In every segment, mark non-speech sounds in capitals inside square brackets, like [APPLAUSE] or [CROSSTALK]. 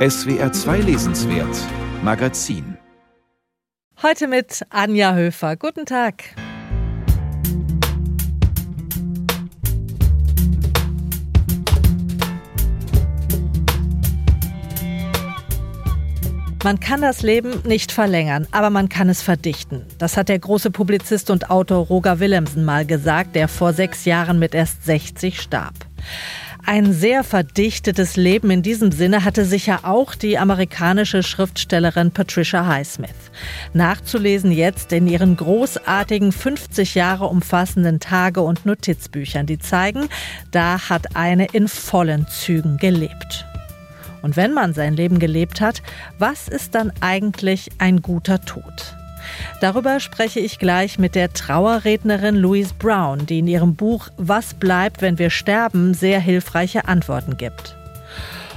SWR 2 Lesenswert Magazin. Heute mit Anja Höfer. Guten Tag. Man kann das Leben nicht verlängern, aber man kann es verdichten. Das hat der große Publizist und Autor Roger Willemsen mal gesagt, der vor sechs Jahren mit erst 60 starb. Ein sehr verdichtetes Leben in diesem Sinne hatte sicher auch die amerikanische Schriftstellerin Patricia Highsmith. Nachzulesen jetzt in ihren großartigen 50 Jahre umfassenden Tage- und Notizbüchern, die zeigen, da hat eine in vollen Zügen gelebt. Und wenn man sein Leben gelebt hat, was ist dann eigentlich ein guter Tod? Darüber spreche ich gleich mit der Trauerrednerin Louise Brown, die in ihrem Buch Was bleibt, wenn wir sterben sehr hilfreiche Antworten gibt.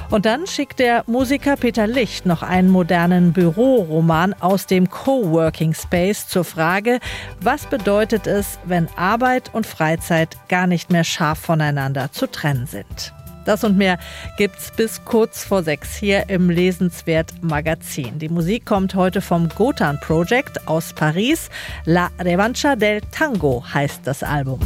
Und dann schickt der Musiker Peter Licht noch einen modernen Büroroman aus dem Coworking Space zur Frage, was bedeutet es, wenn Arbeit und Freizeit gar nicht mehr scharf voneinander zu trennen sind. Das und mehr gibt's bis kurz vor sechs hier im Lesenswert Magazin. Die Musik kommt heute vom Gotan Project aus Paris. La Revancha del Tango heißt das Album.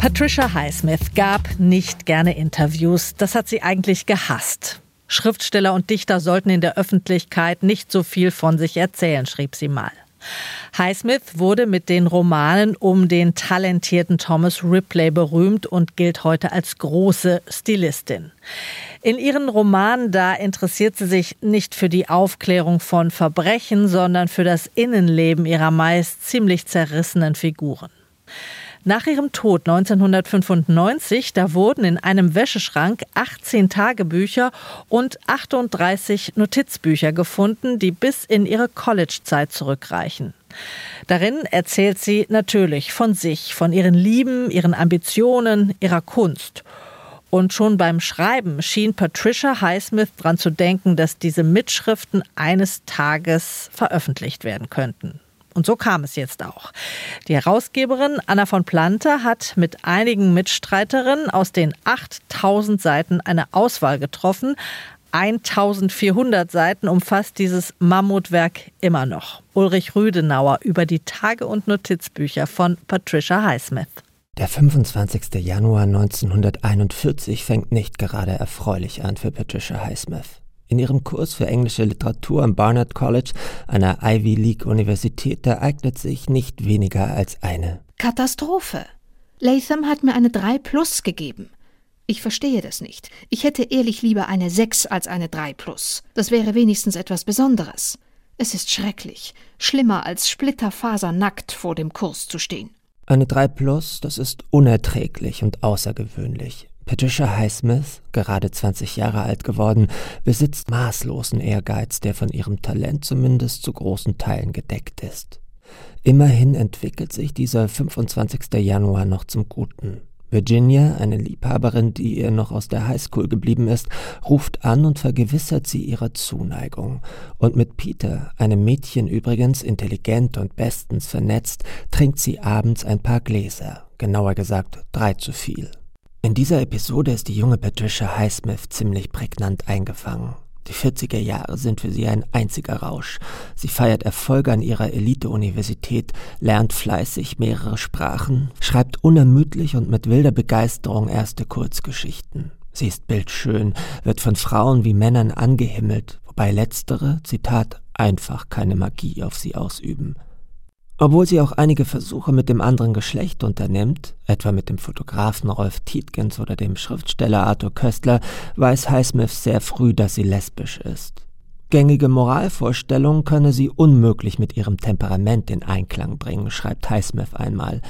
Patricia Highsmith gab nicht gerne Interviews. Das hat sie eigentlich gehasst. Schriftsteller und Dichter sollten in der Öffentlichkeit nicht so viel von sich erzählen, schrieb sie mal. Highsmith wurde mit den Romanen um den talentierten Thomas Ripley berühmt und gilt heute als große Stilistin. In ihren Romanen da interessiert sie sich nicht für die Aufklärung von Verbrechen, sondern für das Innenleben ihrer meist ziemlich zerrissenen Figuren. Nach ihrem Tod 1995, da wurden in einem Wäscheschrank 18 Tagebücher und 38 Notizbücher gefunden, die bis in ihre Collegezeit zurückreichen. Darin erzählt sie natürlich von sich, von ihren Lieben, ihren Ambitionen, ihrer Kunst. Und schon beim Schreiben schien Patricia Highsmith daran zu denken, dass diese Mitschriften eines Tages veröffentlicht werden könnten. Und so kam es jetzt auch. Die Herausgeberin Anna von Planter hat mit einigen Mitstreiterinnen aus den 8000 Seiten eine Auswahl getroffen. 1400 Seiten umfasst dieses Mammutwerk immer noch. Ulrich Rüdenauer über die Tage- und Notizbücher von Patricia Highsmith. Der 25. Januar 1941 fängt nicht gerade erfreulich an für Patricia Highsmith. In ihrem Kurs für englische Literatur am Barnard College, einer Ivy League Universität, ereignet sich nicht weniger als eine Katastrophe. Latham hat mir eine 3 plus gegeben. Ich verstehe das nicht. Ich hätte ehrlich lieber eine 6 als eine 3 plus. Das wäre wenigstens etwas Besonderes. Es ist schrecklich, schlimmer als splitterfasernackt vor dem Kurs zu stehen. Eine 3 plus, das ist unerträglich und außergewöhnlich. Patricia Highsmith, gerade 20 Jahre alt geworden, besitzt maßlosen Ehrgeiz, der von ihrem Talent zumindest zu großen Teilen gedeckt ist. Immerhin entwickelt sich dieser 25. Januar noch zum Guten. Virginia, eine Liebhaberin, die ihr noch aus der Highschool geblieben ist, ruft an und vergewissert sie ihrer Zuneigung. Und mit Peter, einem Mädchen übrigens intelligent und bestens vernetzt, trinkt sie abends ein paar Gläser, genauer gesagt drei zu viel. In dieser Episode ist die junge Patricia Highsmith ziemlich prägnant eingefangen. Die 40er Jahre sind für sie ein einziger Rausch. Sie feiert Erfolge an ihrer Elite-Universität, lernt fleißig mehrere Sprachen, schreibt unermüdlich und mit wilder Begeisterung erste Kurzgeschichten. Sie ist bildschön, wird von Frauen wie Männern angehimmelt, wobei letztere, Zitat, einfach keine Magie auf sie ausüben. Obwohl sie auch einige Versuche mit dem anderen Geschlecht unternimmt, etwa mit dem Fotografen Rolf Tietgens oder dem Schriftsteller Arthur Köstler, weiß Highsmith sehr früh, dass sie lesbisch ist. Gängige Moralvorstellungen könne sie unmöglich mit ihrem Temperament in Einklang bringen, schreibt Highsmith einmal.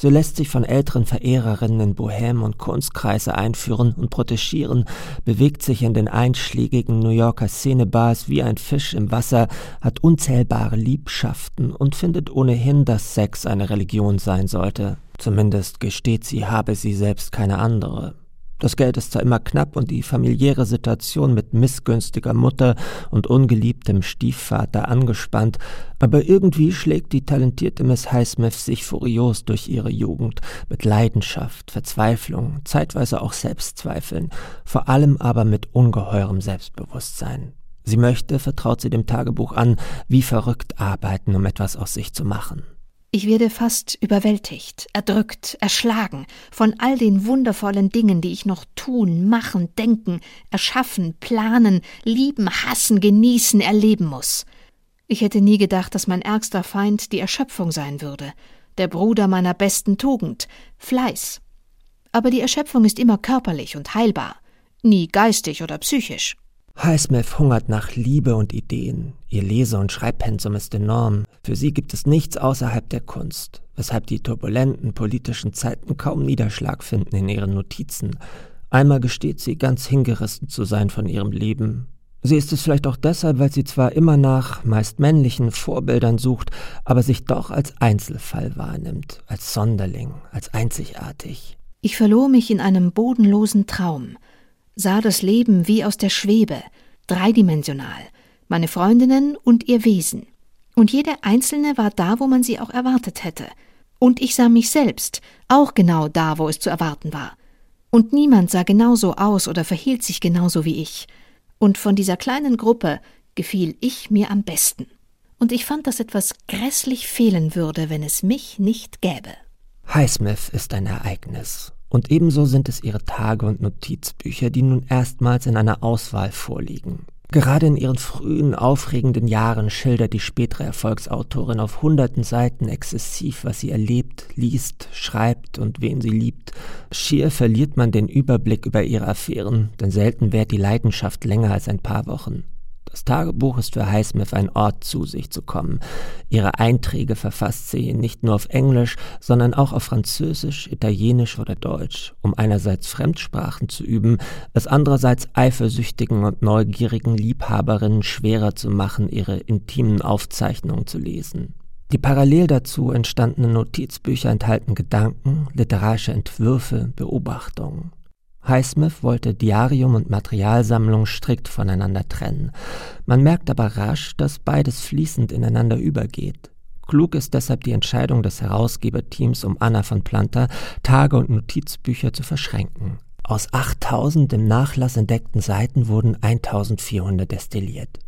So lässt sich von älteren Verehrerinnen in Bohème und Kunstkreise einführen und protegieren, bewegt sich in den einschlägigen New Yorker Szenebars wie ein Fisch im Wasser, hat unzählbare Liebschaften und findet ohnehin, dass Sex eine Religion sein sollte. Zumindest gesteht sie, habe sie selbst keine andere. Das Geld ist zwar immer knapp und die familiäre Situation mit missgünstiger Mutter und ungeliebtem Stiefvater angespannt, aber irgendwie schlägt die talentierte Miss Highsmith sich furios durch ihre Jugend, mit Leidenschaft, Verzweiflung, zeitweise auch Selbstzweifeln, vor allem aber mit ungeheurem Selbstbewusstsein. Sie möchte, vertraut sie dem Tagebuch an, wie verrückt arbeiten, um etwas aus sich zu machen. Ich werde fast überwältigt, erdrückt, erschlagen von all den wundervollen Dingen, die ich noch tun, machen, denken, erschaffen, planen, lieben, hassen, genießen, erleben muss. Ich hätte nie gedacht, dass mein ärgster Feind die Erschöpfung sein würde, der Bruder meiner besten Tugend, Fleiß. Aber die Erschöpfung ist immer körperlich und heilbar, nie geistig oder psychisch. Highsmith hungert nach Liebe und Ideen. Ihr Lese- und Schreibpensum ist enorm. Für sie gibt es nichts außerhalb der Kunst, weshalb die turbulenten politischen Zeiten kaum Niederschlag finden in ihren Notizen. Einmal gesteht sie, ganz hingerissen zu sein von ihrem Leben. Sie ist es vielleicht auch deshalb, weil sie zwar immer nach meist männlichen Vorbildern sucht, aber sich doch als Einzelfall wahrnimmt, als Sonderling, als einzigartig. Ich verlor mich in einem bodenlosen Traum sah das Leben wie aus der Schwebe, dreidimensional, meine Freundinnen und ihr Wesen. Und jede einzelne war da, wo man sie auch erwartet hätte. Und ich sah mich selbst, auch genau da, wo es zu erwarten war. Und niemand sah genauso aus oder verhielt sich genauso wie ich. Und von dieser kleinen Gruppe gefiel ich mir am besten. Und ich fand, dass etwas grässlich fehlen würde, wenn es mich nicht gäbe. Highsmith ist ein Ereignis. Und ebenso sind es ihre Tage und Notizbücher, die nun erstmals in einer Auswahl vorliegen. Gerade in ihren frühen, aufregenden Jahren schildert die spätere Erfolgsautorin auf hunderten Seiten exzessiv, was sie erlebt, liest, schreibt und wen sie liebt. Schier verliert man den Überblick über ihre Affären, denn selten währt die Leidenschaft länger als ein paar Wochen. Das Tagebuch ist für Highsmith ein Ort, zu sich zu kommen. Ihre Einträge verfasst sie nicht nur auf Englisch, sondern auch auf Französisch, Italienisch oder Deutsch, um einerseits Fremdsprachen zu üben, es andererseits eifersüchtigen und neugierigen Liebhaberinnen schwerer zu machen, ihre intimen Aufzeichnungen zu lesen. Die parallel dazu entstandenen Notizbücher enthalten Gedanken, literarische Entwürfe, Beobachtungen. Highsmith wollte Diarium und Materialsammlung strikt voneinander trennen. Man merkt aber rasch, dass beides fließend ineinander übergeht. Klug ist deshalb die Entscheidung des Herausgeberteams um Anna von Planta, Tage- und Notizbücher zu verschränken. Aus 8000 im Nachlass entdeckten Seiten wurden 1400 destilliert.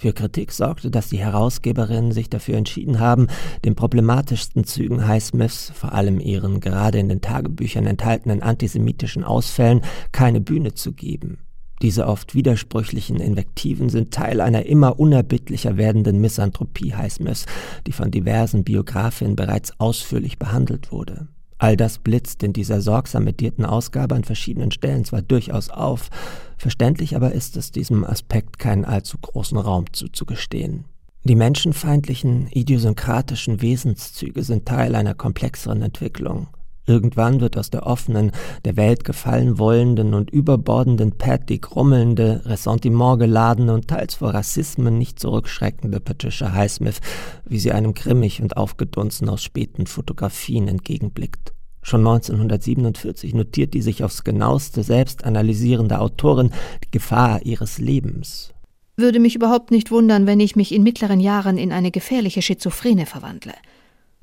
Für Kritik sorgte, dass die Herausgeberinnen sich dafür entschieden haben, den problematischsten Zügen Highsmiths, vor allem ihren gerade in den Tagebüchern enthaltenen antisemitischen Ausfällen, keine Bühne zu geben. Diese oft widersprüchlichen Invektiven sind Teil einer immer unerbittlicher werdenden Misanthropie Highsmiths, die von diversen Biografinnen bereits ausführlich behandelt wurde. All das blitzt in dieser sorgsam medierten Ausgabe an verschiedenen Stellen zwar durchaus auf, verständlich aber ist es, diesem Aspekt keinen allzu großen Raum zuzugestehen. Die menschenfeindlichen, idiosynkratischen Wesenszüge sind Teil einer komplexeren Entwicklung. Irgendwann wird aus der offenen, der Welt gefallen wollenden und überbordenden Pat die grummelnde, ressentimentgeladene und teils vor Rassismen nicht zurückschreckende Patricia Highsmith, wie sie einem grimmig und aufgedunsen aus späten Fotografien entgegenblickt. Schon 1947 notiert die sich aufs genaueste selbst analysierende Autorin die Gefahr ihres Lebens. Würde mich überhaupt nicht wundern, wenn ich mich in mittleren Jahren in eine gefährliche Schizophrene verwandle.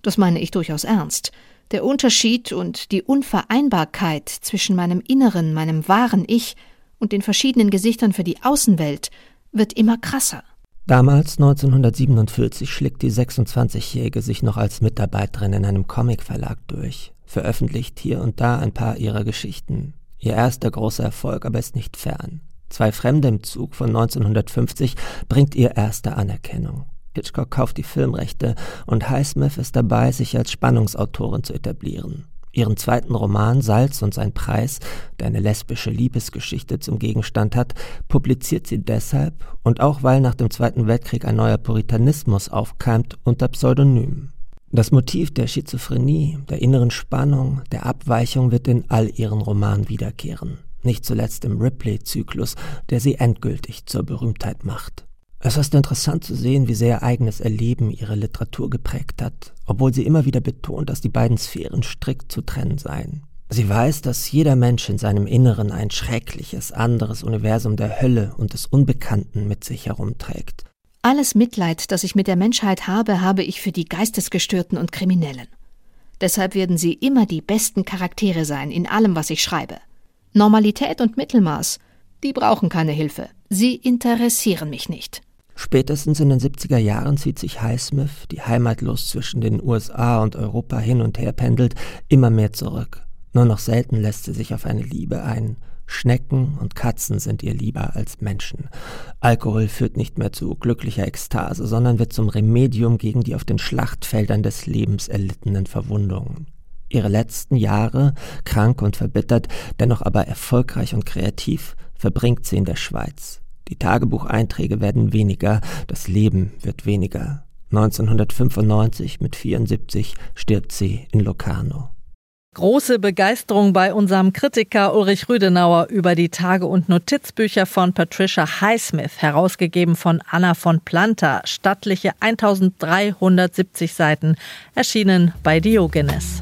Das meine ich durchaus ernst. Der Unterschied und die Unvereinbarkeit zwischen meinem inneren, meinem wahren Ich und den verschiedenen Gesichtern für die Außenwelt wird immer krasser. Damals, 1947, schlägt die 26-Jährige sich noch als Mitarbeiterin in einem Comicverlag durch veröffentlicht hier und da ein paar ihrer Geschichten. Ihr erster großer Erfolg aber ist nicht fern. Zwei Fremde im Zug von 1950 bringt ihr erste Anerkennung. Hitchcock kauft die Filmrechte und Highsmith ist dabei, sich als Spannungsautorin zu etablieren. Ihren zweiten Roman Salz und sein Preis, der eine lesbische Liebesgeschichte zum Gegenstand hat, publiziert sie deshalb und auch weil nach dem Zweiten Weltkrieg ein neuer Puritanismus aufkeimt unter Pseudonym. Das Motiv der Schizophrenie, der inneren Spannung, der Abweichung wird in all ihren Romanen wiederkehren, nicht zuletzt im Ripley-Zyklus, der sie endgültig zur Berühmtheit macht. Es ist interessant zu sehen, wie sehr ihr eigenes Erleben ihre Literatur geprägt hat, obwohl sie immer wieder betont, dass die beiden Sphären strikt zu trennen seien. Sie weiß, dass jeder Mensch in seinem Inneren ein schreckliches, anderes Universum der Hölle und des Unbekannten mit sich herumträgt. Alles Mitleid, das ich mit der Menschheit habe, habe ich für die Geistesgestörten und Kriminellen. Deshalb werden sie immer die besten Charaktere sein in allem, was ich schreibe. Normalität und Mittelmaß, die brauchen keine Hilfe. Sie interessieren mich nicht. Spätestens in den 70er Jahren zieht sich Highsmith, die heimatlos zwischen den USA und Europa hin und her pendelt, immer mehr zurück. Nur noch selten lässt sie sich auf eine Liebe ein. Schnecken und Katzen sind ihr lieber als Menschen. Alkohol führt nicht mehr zu glücklicher Ekstase, sondern wird zum Remedium gegen die auf den Schlachtfeldern des Lebens erlittenen Verwundungen. Ihre letzten Jahre, krank und verbittert, dennoch aber erfolgreich und kreativ, verbringt sie in der Schweiz. Die Tagebucheinträge werden weniger, das Leben wird weniger. 1995 mit 74 stirbt sie in Locarno. Große Begeisterung bei unserem Kritiker Ulrich Rüdenauer über die Tage- und Notizbücher von Patricia Highsmith, herausgegeben von Anna von Planta, stattliche 1370 Seiten, erschienen bei Diogenes.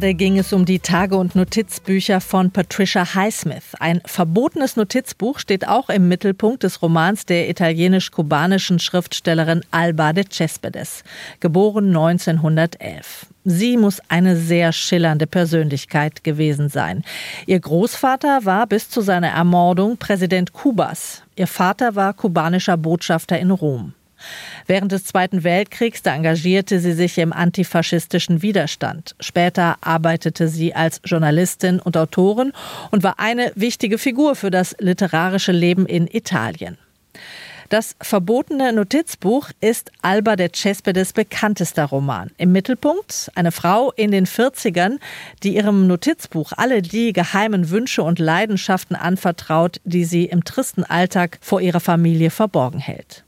Gerade ging es um die Tage- und Notizbücher von Patricia Highsmith. Ein verbotenes Notizbuch steht auch im Mittelpunkt des Romans der italienisch-kubanischen Schriftstellerin Alba de Cespedes, geboren 1911. Sie muss eine sehr schillernde Persönlichkeit gewesen sein. Ihr Großvater war bis zu seiner Ermordung Präsident Kubas. Ihr Vater war kubanischer Botschafter in Rom. Während des Zweiten Weltkriegs engagierte sie sich im antifaschistischen Widerstand. Später arbeitete sie als Journalistin und Autorin und war eine wichtige Figur für das literarische Leben in Italien. Das verbotene Notizbuch ist Alba de Cespedes bekanntester Roman. Im Mittelpunkt eine Frau in den 40ern, die ihrem Notizbuch alle die geheimen Wünsche und Leidenschaften anvertraut, die sie im tristen Alltag vor ihrer Familie verborgen hält.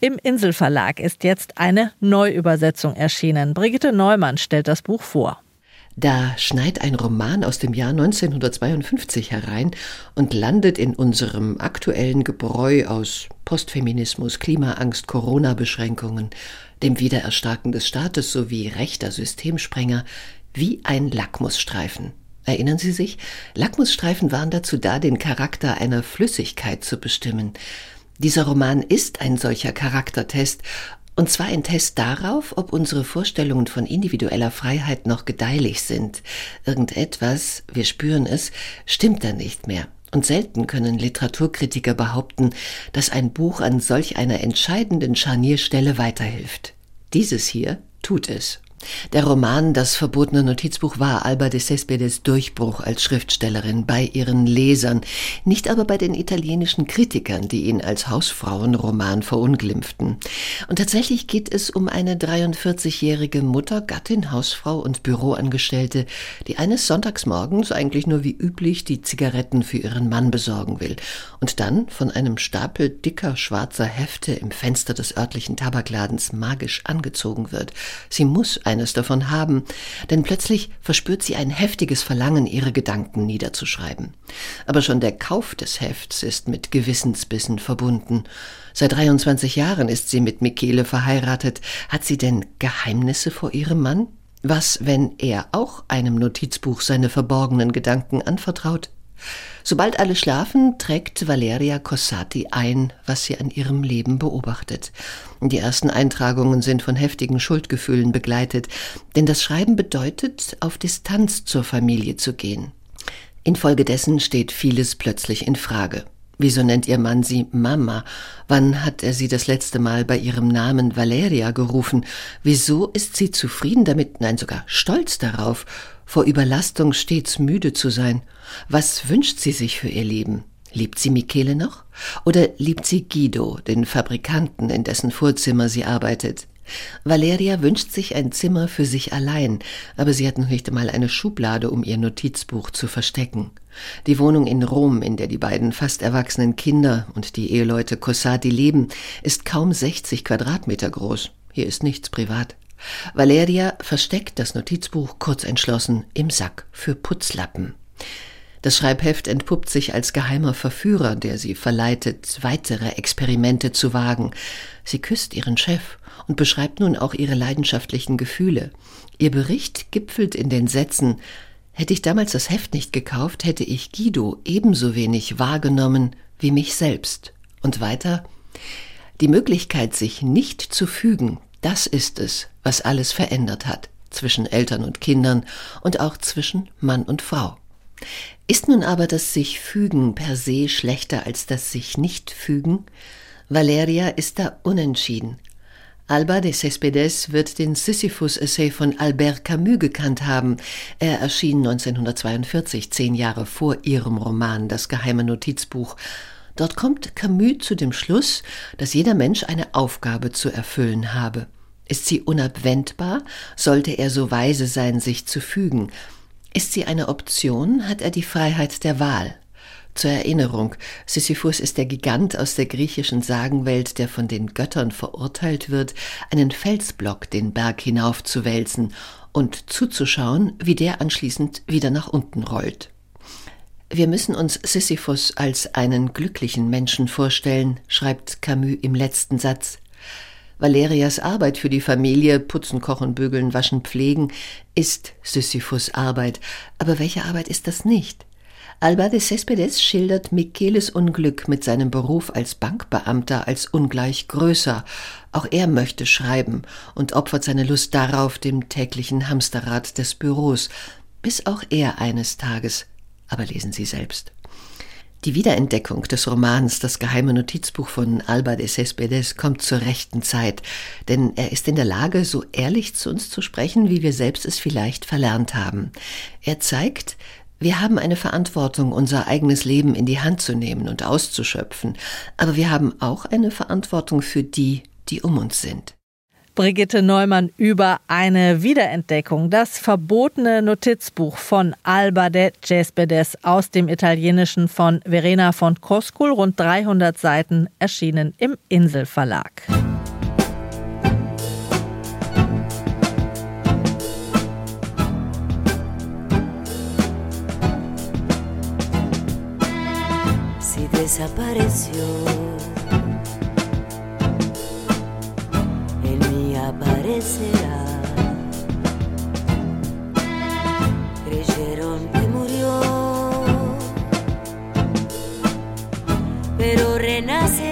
Im Inselverlag ist jetzt eine Neuübersetzung erschienen. Brigitte Neumann stellt das Buch vor. Da schneit ein Roman aus dem Jahr 1952 herein und landet in unserem aktuellen Gebräu aus Postfeminismus, Klimaangst, Corona-Beschränkungen, dem Wiedererstarken des Staates sowie rechter Systemsprenger wie ein Lackmusstreifen. Erinnern Sie sich? Lackmusstreifen waren dazu da, den Charakter einer Flüssigkeit zu bestimmen. Dieser Roman ist ein solcher Charaktertest, und zwar ein Test darauf, ob unsere Vorstellungen von individueller Freiheit noch gedeihlich sind. Irgendetwas, wir spüren es, stimmt da nicht mehr. Und selten können Literaturkritiker behaupten, dass ein Buch an solch einer entscheidenden Scharnierstelle weiterhilft. Dieses hier tut es. Der Roman Das verbotene Notizbuch war Alba de Cespedes Durchbruch als Schriftstellerin bei ihren Lesern, nicht aber bei den italienischen Kritikern, die ihn als Hausfrauenroman verunglimpften. Und tatsächlich geht es um eine 43-jährige Mutter, Gattin, Hausfrau und Büroangestellte, die eines Sonntagsmorgens eigentlich nur wie üblich die Zigaretten für ihren Mann besorgen will und dann von einem Stapel dicker schwarzer Hefte im Fenster des örtlichen Tabakladens magisch angezogen wird. Sie muss eines davon haben, denn plötzlich verspürt sie ein heftiges Verlangen, ihre Gedanken niederzuschreiben. Aber schon der Kauf des Hefts ist mit Gewissensbissen verbunden. Seit 23 Jahren ist sie mit Michele verheiratet. Hat sie denn Geheimnisse vor ihrem Mann? Was, wenn er auch einem Notizbuch seine verborgenen Gedanken anvertraut? Sobald alle schlafen, trägt Valeria Cossati ein, was sie an ihrem Leben beobachtet. Die ersten Eintragungen sind von heftigen Schuldgefühlen begleitet, denn das Schreiben bedeutet, auf Distanz zur Familie zu gehen. Infolgedessen steht vieles plötzlich in Frage. Wieso nennt ihr Mann sie Mama? Wann hat er sie das letzte Mal bei ihrem Namen Valeria gerufen? Wieso ist sie zufrieden damit, nein sogar stolz darauf, vor Überlastung stets müde zu sein? Was wünscht sie sich für ihr Leben? Liebt sie Michele noch? Oder liebt sie Guido, den Fabrikanten, in dessen Vorzimmer sie arbeitet? Valeria wünscht sich ein Zimmer für sich allein, aber sie hat noch nicht einmal eine Schublade, um ihr Notizbuch zu verstecken. Die Wohnung in Rom, in der die beiden fast erwachsenen Kinder und die Eheleute Cossati leben, ist kaum 60 Quadratmeter groß. Hier ist nichts privat. Valeria versteckt das Notizbuch kurz entschlossen im Sack für Putzlappen. Das Schreibheft entpuppt sich als geheimer Verführer, der sie verleitet, weitere Experimente zu wagen. Sie küsst ihren Chef und beschreibt nun auch ihre leidenschaftlichen Gefühle. Ihr Bericht gipfelt in den Sätzen Hätte ich damals das Heft nicht gekauft, hätte ich Guido ebenso wenig wahrgenommen wie mich selbst. Und weiter Die Möglichkeit, sich nicht zu fügen, das ist es, was alles verändert hat, zwischen Eltern und Kindern und auch zwischen Mann und Frau. Ist nun aber das sich fügen per se schlechter als das sich nicht fügen? Valeria ist da unentschieden. Alba de Cespedes wird den Sisyphus-Essay von Albert Camus gekannt haben. Er erschien 1942, zehn Jahre vor ihrem Roman Das geheime Notizbuch. Dort kommt Camus zu dem Schluss, dass jeder Mensch eine Aufgabe zu erfüllen habe. Ist sie unabwendbar, sollte er so weise sein, sich zu fügen. Ist sie eine Option, hat er die Freiheit der Wahl. Zur Erinnerung, Sisyphus ist der Gigant aus der griechischen Sagenwelt, der von den Göttern verurteilt wird, einen Felsblock den Berg hinaufzuwälzen und zuzuschauen, wie der anschließend wieder nach unten rollt. Wir müssen uns Sisyphus als einen glücklichen Menschen vorstellen, schreibt Camus im letzten Satz. Valerias Arbeit für die Familie, putzen, kochen, bügeln, waschen, pflegen, ist Sisyphus Arbeit. Aber welche Arbeit ist das nicht? Alba de Cespedes schildert Micheles Unglück mit seinem Beruf als Bankbeamter als ungleich größer. Auch er möchte schreiben und opfert seine Lust darauf dem täglichen Hamsterrad des Büros, bis auch er eines Tages, aber lesen Sie selbst. Die Wiederentdeckung des Romans Das geheime Notizbuch von Alba de Cespedes kommt zur rechten Zeit, denn er ist in der Lage, so ehrlich zu uns zu sprechen, wie wir selbst es vielleicht verlernt haben. Er zeigt, wir haben eine Verantwortung, unser eigenes Leben in die Hand zu nehmen und auszuschöpfen, aber wir haben auch eine Verantwortung für die, die um uns sind. Brigitte Neumann über eine Wiederentdeckung, das verbotene Notizbuch von Alba de Cespedes aus dem Italienischen von Verena von Koskul, rund 300 Seiten, erschienen im Inselverlag. Desapareció. En mí aparecerá. Creyeron que murió, pero renacerá.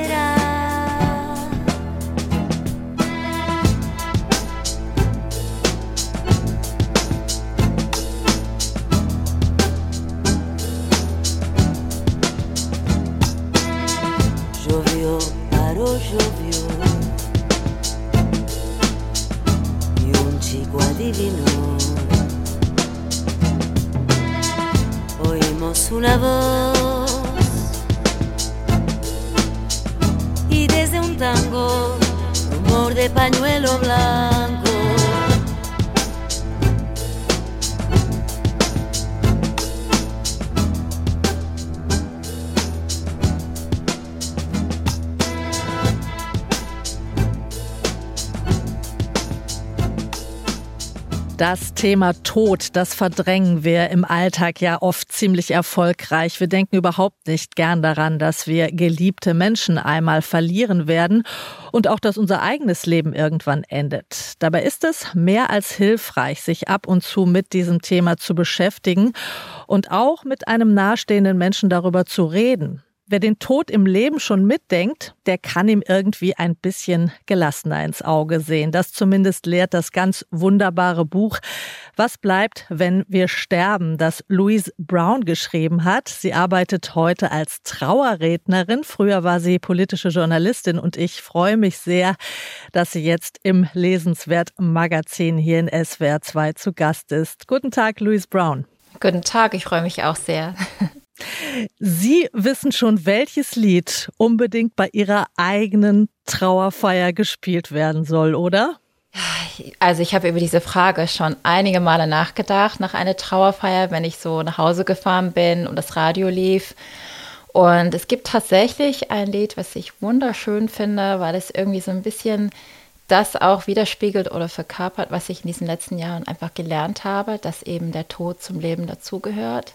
Thema Tod, das verdrängen wir im Alltag ja oft ziemlich erfolgreich. Wir denken überhaupt nicht gern daran, dass wir geliebte Menschen einmal verlieren werden und auch, dass unser eigenes Leben irgendwann endet. Dabei ist es mehr als hilfreich, sich ab und zu mit diesem Thema zu beschäftigen und auch mit einem nahestehenden Menschen darüber zu reden. Wer den Tod im Leben schon mitdenkt, der kann ihm irgendwie ein bisschen gelassener ins Auge sehen. Das zumindest lehrt das ganz wunderbare Buch Was bleibt, wenn wir sterben, das Louise Brown geschrieben hat. Sie arbeitet heute als Trauerrednerin. Früher war sie politische Journalistin und ich freue mich sehr, dass sie jetzt im Lesenswert Magazin hier in SWR 2 zu Gast ist. Guten Tag, Louise Brown. Guten Tag, ich freue mich auch sehr. Sie wissen schon, welches Lied unbedingt bei Ihrer eigenen Trauerfeier gespielt werden soll, oder? Also ich habe über diese Frage schon einige Male nachgedacht, nach einer Trauerfeier, wenn ich so nach Hause gefahren bin und das Radio lief. Und es gibt tatsächlich ein Lied, was ich wunderschön finde, weil es irgendwie so ein bisschen das auch widerspiegelt oder verkörpert, was ich in diesen letzten Jahren einfach gelernt habe, dass eben der Tod zum Leben dazugehört.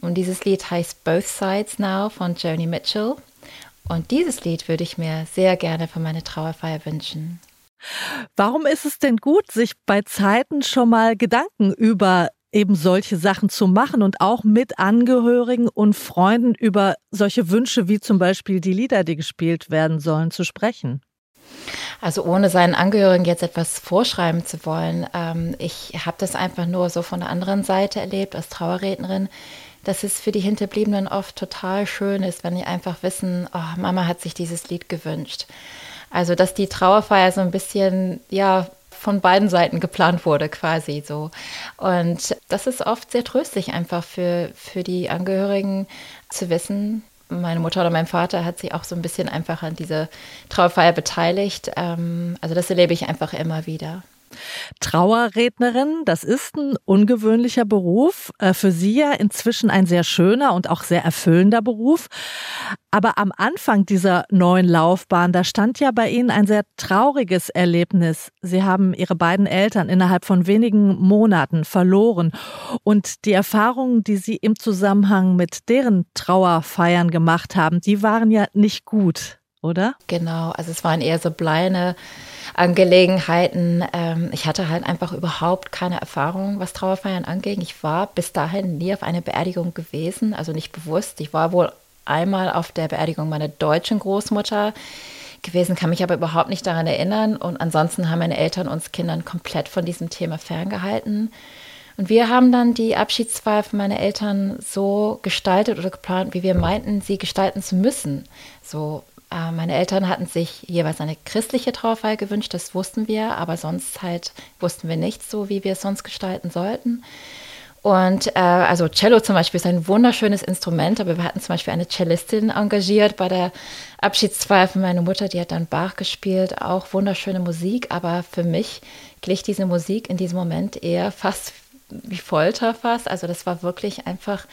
Und dieses Lied heißt Both Sides Now von Joni Mitchell. Und dieses Lied würde ich mir sehr gerne für meine Trauerfeier wünschen. Warum ist es denn gut, sich bei Zeiten schon mal Gedanken über eben solche Sachen zu machen und auch mit Angehörigen und Freunden über solche Wünsche wie zum Beispiel die Lieder, die gespielt werden sollen, zu sprechen? Also ohne seinen Angehörigen jetzt etwas vorschreiben zu wollen. Ähm, ich habe das einfach nur so von der anderen Seite erlebt als Trauerrednerin dass es für die Hinterbliebenen oft total schön ist, wenn die einfach wissen, oh, Mama hat sich dieses Lied gewünscht. Also, dass die Trauerfeier so ein bisschen, ja, von beiden Seiten geplant wurde, quasi so. Und das ist oft sehr tröstlich einfach für, für die Angehörigen zu wissen, meine Mutter oder mein Vater hat sich auch so ein bisschen einfach an dieser Trauerfeier beteiligt. Ähm, also das erlebe ich einfach immer wieder. Trauerrednerin, das ist ein ungewöhnlicher Beruf. Äh, für Sie ja inzwischen ein sehr schöner und auch sehr erfüllender Beruf. Aber am Anfang dieser neuen Laufbahn, da stand ja bei Ihnen ein sehr trauriges Erlebnis. Sie haben Ihre beiden Eltern innerhalb von wenigen Monaten verloren. Und die Erfahrungen, die Sie im Zusammenhang mit deren Trauerfeiern gemacht haben, die waren ja nicht gut, oder? Genau, also es waren eher so bleine Angelegenheiten. Ähm, ich hatte halt einfach überhaupt keine Erfahrung, was Trauerfeiern anging. Ich war bis dahin nie auf eine Beerdigung gewesen, also nicht bewusst. Ich war wohl einmal auf der Beerdigung meiner deutschen Großmutter gewesen, kann mich aber überhaupt nicht daran erinnern. Und ansonsten haben meine Eltern uns Kindern komplett von diesem Thema ferngehalten. Und wir haben dann die Abschiedsfeier von meinen Eltern so gestaltet oder geplant, wie wir meinten, sie gestalten zu müssen. So äh, meine Eltern hatten sich jeweils eine christliche Trauerfeier gewünscht, das wussten wir, aber sonst halt wussten wir nicht so, wie wir es sonst gestalten sollten. Und äh, also Cello zum Beispiel ist ein wunderschönes Instrument, aber wir hatten zum Beispiel eine Cellistin engagiert bei der Abschiedsfeier von meiner Mutter, die hat dann Bach gespielt, auch wunderschöne Musik, aber für mich glich diese Musik in diesem Moment eher fast wie Folter fast. Also das war wirklich einfach,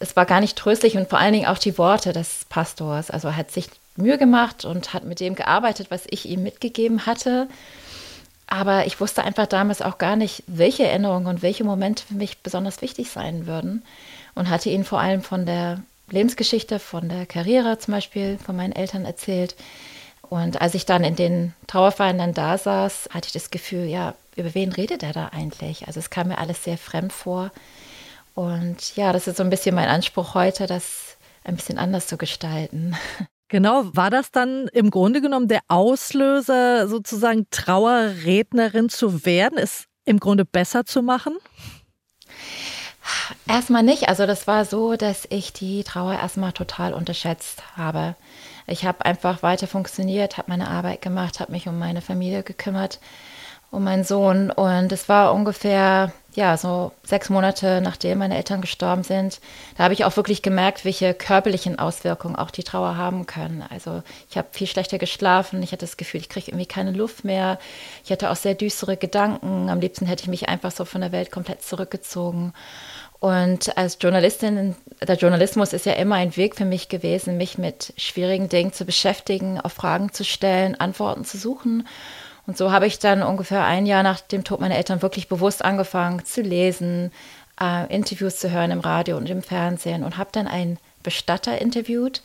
es war gar nicht tröstlich und vor allen Dingen auch die Worte des Pastors. Also er hat sich Mühe gemacht und hat mit dem gearbeitet, was ich ihm mitgegeben hatte. Aber ich wusste einfach damals auch gar nicht, welche Erinnerungen und welche Momente für mich besonders wichtig sein würden. Und hatte ihn vor allem von der Lebensgeschichte, von der Karriere zum Beispiel, von meinen Eltern erzählt. Und als ich dann in den Trauerfeiern dann da saß, hatte ich das Gefühl, ja, über wen redet er da eigentlich? Also es kam mir alles sehr fremd vor. Und ja, das ist so ein bisschen mein Anspruch heute, das ein bisschen anders zu gestalten. [LAUGHS] Genau, war das dann im Grunde genommen der Auslöser, sozusagen Trauerrednerin zu werden, es im Grunde besser zu machen? Erstmal nicht. Also das war so, dass ich die Trauer erstmal total unterschätzt habe. Ich habe einfach weiter funktioniert, habe meine Arbeit gemacht, habe mich um meine Familie gekümmert um meinen Sohn. Und es war ungefähr, ja, so sechs Monate nachdem meine Eltern gestorben sind. Da habe ich auch wirklich gemerkt, welche körperlichen Auswirkungen auch die Trauer haben können. Also ich habe viel schlechter geschlafen. Ich hatte das Gefühl, ich kriege irgendwie keine Luft mehr. Ich hatte auch sehr düstere Gedanken. Am liebsten hätte ich mich einfach so von der Welt komplett zurückgezogen. Und als Journalistin, der Journalismus ist ja immer ein Weg für mich gewesen, mich mit schwierigen Dingen zu beschäftigen, auf Fragen zu stellen, Antworten zu suchen. Und so habe ich dann ungefähr ein Jahr nach dem Tod meiner Eltern wirklich bewusst angefangen zu lesen, äh, Interviews zu hören im Radio und im Fernsehen und habe dann einen Bestatter interviewt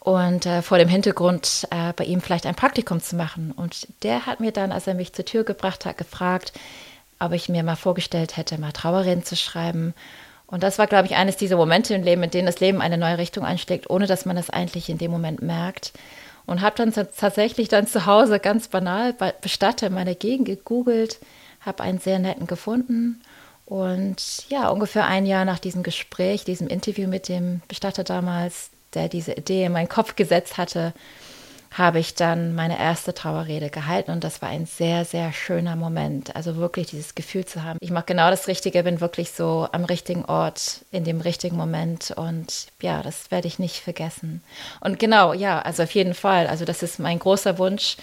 und äh, vor dem Hintergrund äh, bei ihm vielleicht ein Praktikum zu machen. Und der hat mir dann, als er mich zur Tür gebracht hat, gefragt, ob ich mir mal vorgestellt hätte, mal Trauerreden zu schreiben. Und das war, glaube ich, eines dieser Momente im Leben, in denen das Leben eine neue Richtung einschlägt, ohne dass man es eigentlich in dem Moment merkt. Und habe dann tatsächlich dann zu Hause ganz banal Bestatter in meiner Gegend gegoogelt, habe einen sehr netten gefunden. Und ja, ungefähr ein Jahr nach diesem Gespräch, diesem Interview mit dem Bestatter damals, der diese Idee in meinen Kopf gesetzt hatte, habe ich dann meine erste Trauerrede gehalten und das war ein sehr, sehr schöner Moment. Also wirklich dieses Gefühl zu haben, ich mache genau das Richtige, bin wirklich so am richtigen Ort, in dem richtigen Moment und ja, das werde ich nicht vergessen. Und genau, ja, also auf jeden Fall, also das ist mein großer Wunsch,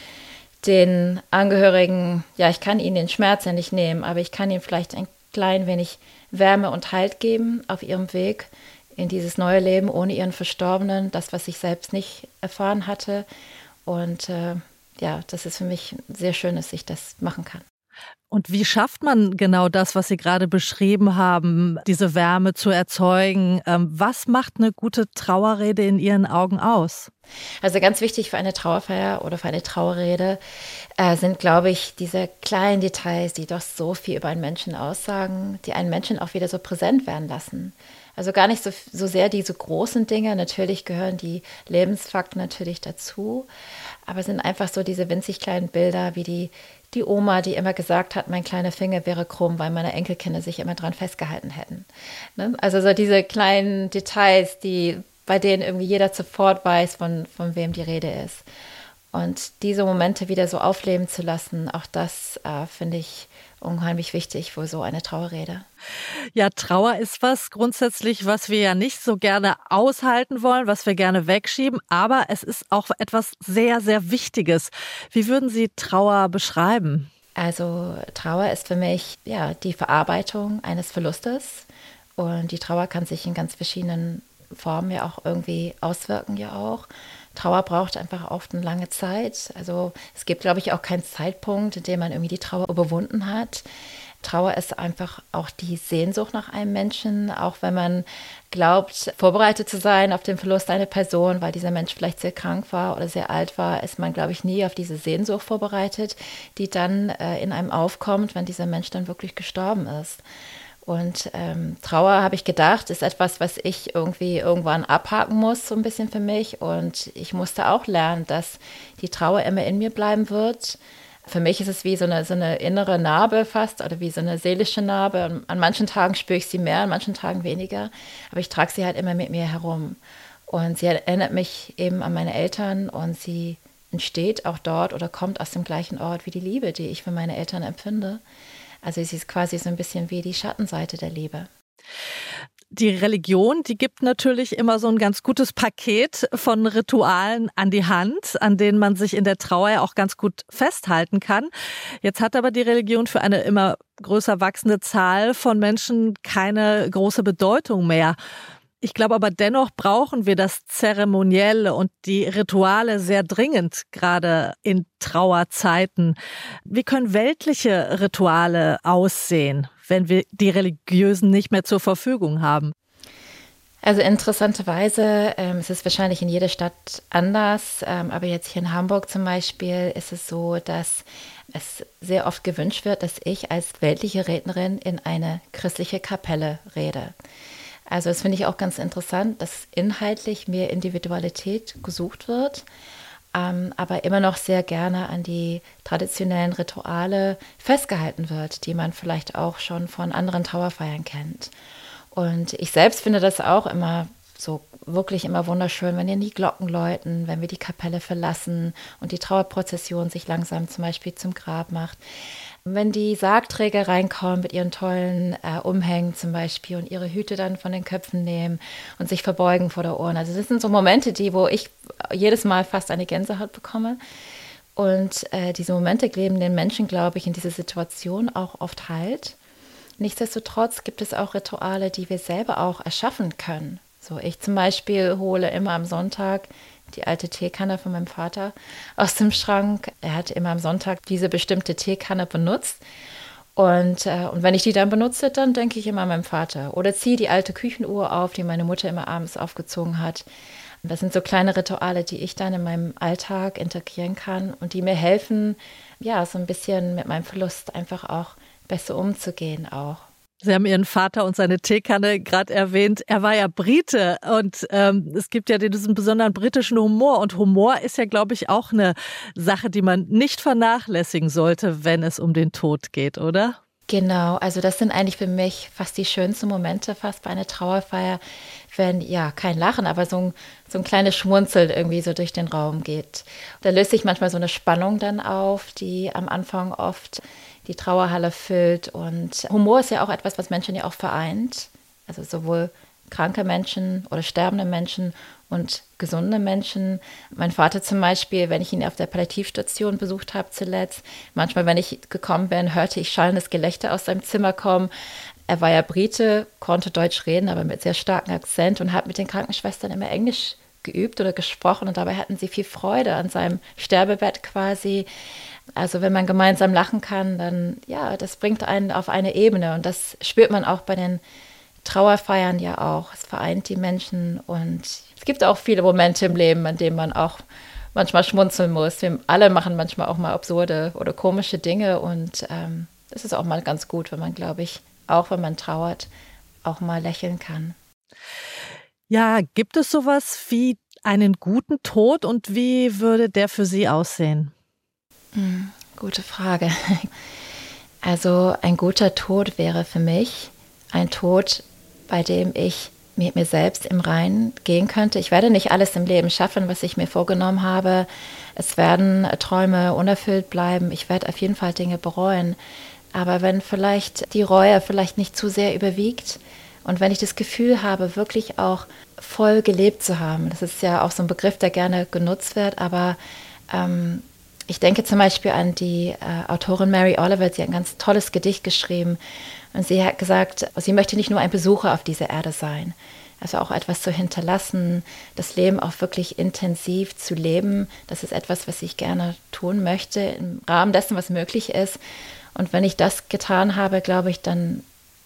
den Angehörigen, ja, ich kann ihnen den Schmerz ja nicht nehmen, aber ich kann ihnen vielleicht ein klein wenig Wärme und Halt geben auf ihrem Weg in dieses neue Leben ohne ihren Verstorbenen, das, was ich selbst nicht erfahren hatte. Und äh, ja, das ist für mich sehr schön, dass ich das machen kann. Und wie schafft man genau das, was Sie gerade beschrieben haben, diese Wärme zu erzeugen? Ähm, was macht eine gute Trauerrede in Ihren Augen aus? Also ganz wichtig für eine Trauerfeier oder für eine Trauerrede äh, sind, glaube ich, diese kleinen Details, die doch so viel über einen Menschen aussagen, die einen Menschen auch wieder so präsent werden lassen. Also gar nicht so, so sehr diese großen Dinge. Natürlich gehören die Lebensfakten natürlich dazu. Aber es sind einfach so diese winzig kleinen Bilder, wie die, die Oma, die immer gesagt hat, mein kleiner Finger wäre krumm, weil meine Enkelkinder sich immer dran festgehalten hätten. Ne? Also so diese kleinen Details, die, bei denen irgendwie jeder sofort weiß, von, von wem die Rede ist. Und diese Momente wieder so aufleben zu lassen, auch das äh, finde ich unheimlich wichtig für so eine Trauerrede. Ja, Trauer ist was grundsätzlich, was wir ja nicht so gerne aushalten wollen, was wir gerne wegschieben, aber es ist auch etwas sehr, sehr Wichtiges. Wie würden Sie Trauer beschreiben? Also Trauer ist für mich ja die Verarbeitung eines Verlustes und die Trauer kann sich in ganz verschiedenen Formen ja auch irgendwie auswirken ja auch. Trauer braucht einfach oft eine lange Zeit. Also es gibt, glaube ich, auch keinen Zeitpunkt, in dem man irgendwie die Trauer überwunden hat. Trauer ist einfach auch die Sehnsucht nach einem Menschen, auch wenn man glaubt, vorbereitet zu sein auf den Verlust einer Person, weil dieser Mensch vielleicht sehr krank war oder sehr alt war, ist man, glaube ich, nie auf diese Sehnsucht vorbereitet, die dann äh, in einem aufkommt, wenn dieser Mensch dann wirklich gestorben ist. Und ähm, Trauer, habe ich gedacht, ist etwas, was ich irgendwie irgendwann abhaken muss, so ein bisschen für mich. Und ich musste auch lernen, dass die Trauer immer in mir bleiben wird. Für mich ist es wie so eine, so eine innere Narbe fast oder wie so eine seelische Narbe. An manchen Tagen spüre ich sie mehr, an manchen Tagen weniger. Aber ich trage sie halt immer mit mir herum. Und sie erinnert mich eben an meine Eltern und sie entsteht auch dort oder kommt aus dem gleichen Ort wie die Liebe, die ich für meine Eltern empfinde. Also sie ist quasi so ein bisschen wie die Schattenseite der Liebe. Die Religion, die gibt natürlich immer so ein ganz gutes Paket von Ritualen an die Hand, an denen man sich in der Trauer ja auch ganz gut festhalten kann. Jetzt hat aber die Religion für eine immer größer wachsende Zahl von Menschen keine große Bedeutung mehr. Ich glaube aber dennoch brauchen wir das Zeremonielle und die Rituale sehr dringend, gerade in Trauerzeiten. Wie können weltliche Rituale aussehen, wenn wir die religiösen nicht mehr zur Verfügung haben? Also interessanterweise, ähm, es ist wahrscheinlich in jeder Stadt anders, ähm, aber jetzt hier in Hamburg zum Beispiel ist es so, dass es sehr oft gewünscht wird, dass ich als weltliche Rednerin in eine christliche Kapelle rede. Also das finde ich auch ganz interessant, dass inhaltlich mehr Individualität gesucht wird, ähm, aber immer noch sehr gerne an die traditionellen Rituale festgehalten wird, die man vielleicht auch schon von anderen Trauerfeiern kennt. Und ich selbst finde das auch immer so wirklich immer wunderschön, wenn die Glocken läuten, wenn wir die Kapelle verlassen und die Trauerprozession sich langsam zum Beispiel zum Grab macht. Wenn die Sargträger reinkommen mit ihren tollen äh, Umhängen zum Beispiel und ihre Hüte dann von den Köpfen nehmen und sich verbeugen vor der Ohren. Also das sind so Momente, die, wo ich jedes Mal fast eine Gänsehaut bekomme. Und äh, diese Momente geben den Menschen, glaube ich, in dieser Situation auch oft Halt. Nichtsdestotrotz gibt es auch Rituale, die wir selber auch erschaffen können. So, ich zum Beispiel hole immer am Sonntag die alte Teekanne von meinem Vater aus dem Schrank. Er hat immer am Sonntag diese bestimmte Teekanne benutzt. Und, äh, und wenn ich die dann benutze, dann denke ich immer an meinen Vater. Oder ziehe die alte Küchenuhr auf, die meine Mutter immer abends aufgezogen hat. Das sind so kleine Rituale, die ich dann in meinem Alltag integrieren kann und die mir helfen, ja, so ein bisschen mit meinem Verlust einfach auch besser umzugehen auch. Sie haben Ihren Vater und seine Teekanne gerade erwähnt. Er war ja Brite und ähm, es gibt ja diesen besonderen britischen Humor. Und Humor ist ja, glaube ich, auch eine Sache, die man nicht vernachlässigen sollte, wenn es um den Tod geht, oder? Genau, also das sind eigentlich für mich fast die schönsten Momente, fast bei einer Trauerfeier, wenn ja kein Lachen, aber so ein, so ein kleines Schmunzeln irgendwie so durch den Raum geht. Da löst sich manchmal so eine Spannung dann auf, die am Anfang oft die Trauerhalle füllt. Und Humor ist ja auch etwas, was Menschen ja auch vereint. Also sowohl kranke Menschen oder sterbende Menschen und gesunde Menschen. Mein Vater zum Beispiel, wenn ich ihn auf der Palliativstation besucht habe zuletzt, manchmal, wenn ich gekommen bin, hörte ich schallendes Gelächter aus seinem Zimmer kommen. Er war ja Brite, konnte Deutsch reden, aber mit sehr starkem Akzent und hat mit den Krankenschwestern immer Englisch geübt oder gesprochen und dabei hatten sie viel Freude an seinem Sterbebett quasi. Also wenn man gemeinsam lachen kann, dann ja, das bringt einen auf eine Ebene und das spürt man auch bei den Trauerfeiern ja auch. Es vereint die Menschen und es gibt auch viele Momente im Leben, an denen man auch manchmal schmunzeln muss. Wir alle machen manchmal auch mal absurde oder komische Dinge und ähm, ist auch mal ganz gut, wenn man, glaube ich, auch wenn man trauert, auch mal lächeln kann. Ja, gibt es sowas wie einen guten Tod und wie würde der für Sie aussehen? Hm, gute Frage. [LAUGHS] Also ein guter Tod wäre für mich ein Tod, bei dem ich mit mir selbst im Reinen gehen könnte. Ich werde nicht alles im Leben schaffen, was ich mir vorgenommen habe. Es werden Träume unerfüllt bleiben. Ich werde auf jeden Fall Dinge bereuen. Aber wenn vielleicht die Reue vielleicht nicht zu sehr überwiegt und wenn ich das Gefühl habe, wirklich auch voll gelebt zu haben, das ist ja auch so ein Begriff, der gerne genutzt wird, aber ähm, ich denke zum Beispiel an die äh, Autorin Mary Oliver, sie hat ein ganz tolles Gedicht geschrieben und sie hat gesagt, sie möchte nicht nur ein Besucher auf dieser Erde sein, also auch etwas zu hinterlassen, das Leben auch wirklich intensiv zu leben. Das ist etwas, was ich gerne tun möchte im Rahmen dessen, was möglich ist. Und wenn ich das getan habe, glaube ich, dann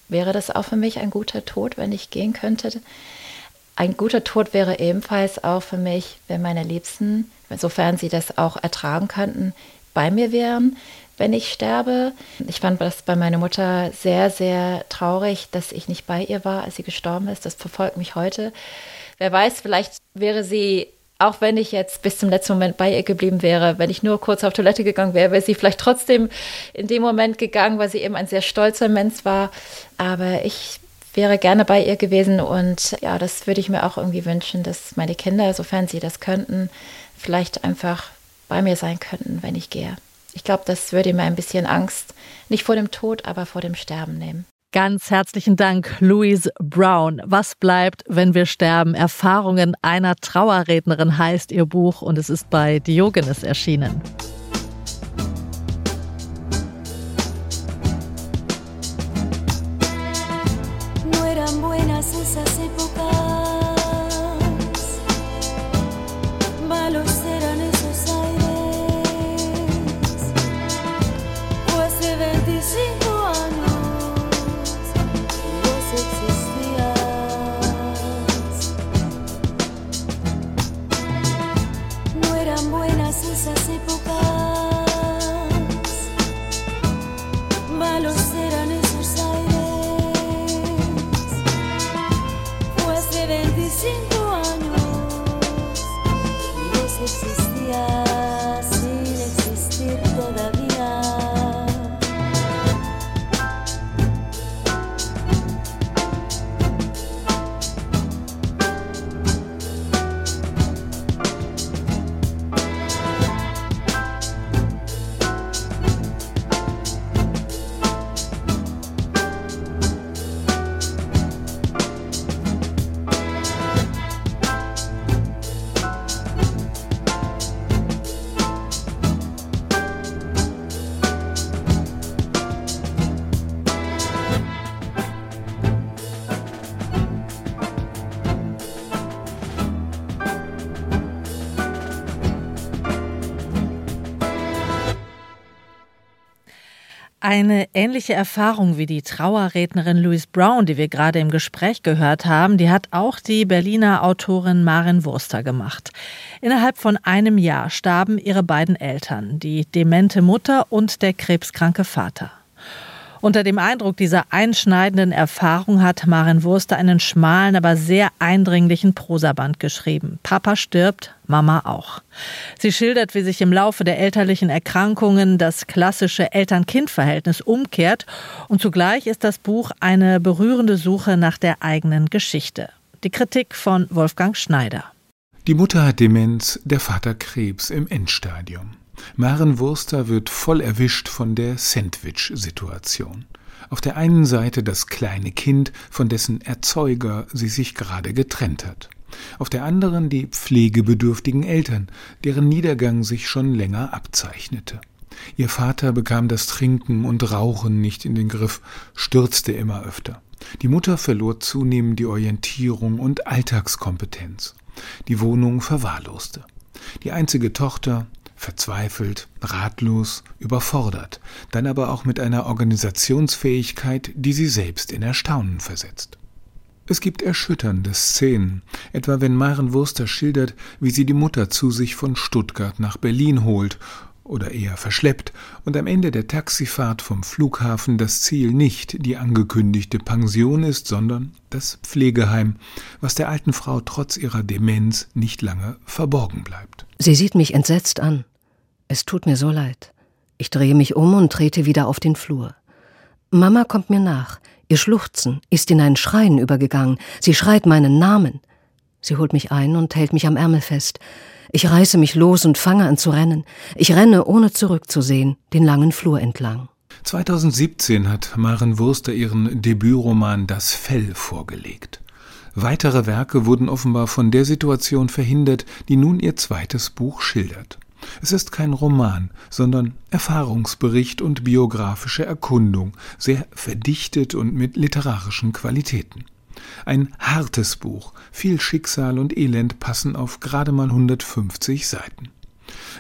wäre das auch für mich ein guter Tod, wenn ich gehen könnte. Ein guter Tod wäre ebenfalls auch für mich, wenn meine Liebsten, sofern sie das auch ertragen könnten, bei mir wären, wenn ich sterbe. Ich fand das bei meiner Mutter sehr, sehr traurig, dass ich nicht bei ihr war, als sie gestorben ist. Das verfolgt mich heute. Wer weiß, vielleicht wäre sie, auch wenn ich jetzt bis zum letzten Moment bei ihr geblieben wäre, wenn ich nur kurz auf Toilette gegangen wäre, wäre sie vielleicht trotzdem in dem Moment gegangen, weil sie eben ein sehr stolzer Mensch war. Aber ich wäre gerne bei ihr gewesen und ja, das würde ich mir auch irgendwie wünschen, dass meine Kinder, sofern sie das könnten, vielleicht einfach bei mir sein könnten, wenn ich gehe. Ich glaube, das würde mir ein bisschen Angst, nicht vor dem Tod, aber vor dem Sterben nehmen. Ganz herzlichen Dank, Louise Brown. Was bleibt, wenn wir sterben? Erfahrungen einer Trauerrednerin heißt ihr Buch und es ist bei Diogenes erschienen. people go Eine ähnliche Erfahrung wie die Trauerrednerin Louise Brown, die wir gerade im Gespräch gehört haben, die hat auch die Berliner Autorin Maren Wurster gemacht. Innerhalb von einem Jahr starben ihre beiden Eltern, die demente Mutter und der krebskranke Vater. Unter dem Eindruck dieser einschneidenden Erfahrung hat Maren Wurster einen schmalen, aber sehr eindringlichen Prosaband geschrieben. Papa stirbt, Mama auch. Sie schildert, wie sich im Laufe der elterlichen Erkrankungen das klassische Eltern-Kind-Verhältnis umkehrt und zugleich ist das Buch eine berührende Suche nach der eigenen Geschichte. Die Kritik von Wolfgang Schneider. Die Mutter hat Demenz, der Vater Krebs im Endstadium. Maren Wurster wird voll erwischt von der Sandwich-Situation. Auf der einen Seite das kleine Kind, von dessen Erzeuger sie sich gerade getrennt hat. Auf der anderen die pflegebedürftigen Eltern, deren Niedergang sich schon länger abzeichnete. Ihr Vater bekam das Trinken und Rauchen nicht in den Griff, stürzte immer öfter. Die Mutter verlor zunehmend die Orientierung und Alltagskompetenz. Die Wohnung verwahrloste. Die einzige Tochter, verzweifelt, ratlos, überfordert, dann aber auch mit einer Organisationsfähigkeit, die sie selbst in Erstaunen versetzt. Es gibt erschütternde Szenen, etwa wenn Maren Wurster schildert, wie sie die Mutter zu sich von Stuttgart nach Berlin holt oder eher verschleppt und am Ende der Taxifahrt vom Flughafen das Ziel nicht die angekündigte Pension ist, sondern das Pflegeheim, was der alten Frau trotz ihrer Demenz nicht lange verborgen bleibt. Sie sieht mich entsetzt an. Es tut mir so leid. Ich drehe mich um und trete wieder auf den Flur. Mama kommt mir nach. Ihr Schluchzen ist in ein Schreien übergegangen. Sie schreit meinen Namen. Sie holt mich ein und hält mich am Ärmel fest. Ich reiße mich los und fange an zu rennen. Ich renne, ohne zurückzusehen, den langen Flur entlang. 2017 hat Maren Wurster ihren Debütroman Das Fell vorgelegt. Weitere Werke wurden offenbar von der Situation verhindert, die nun ihr zweites Buch schildert. Es ist kein Roman, sondern Erfahrungsbericht und biografische Erkundung, sehr verdichtet und mit literarischen Qualitäten. Ein hartes Buch, viel Schicksal und Elend passen auf gerade mal 150 Seiten.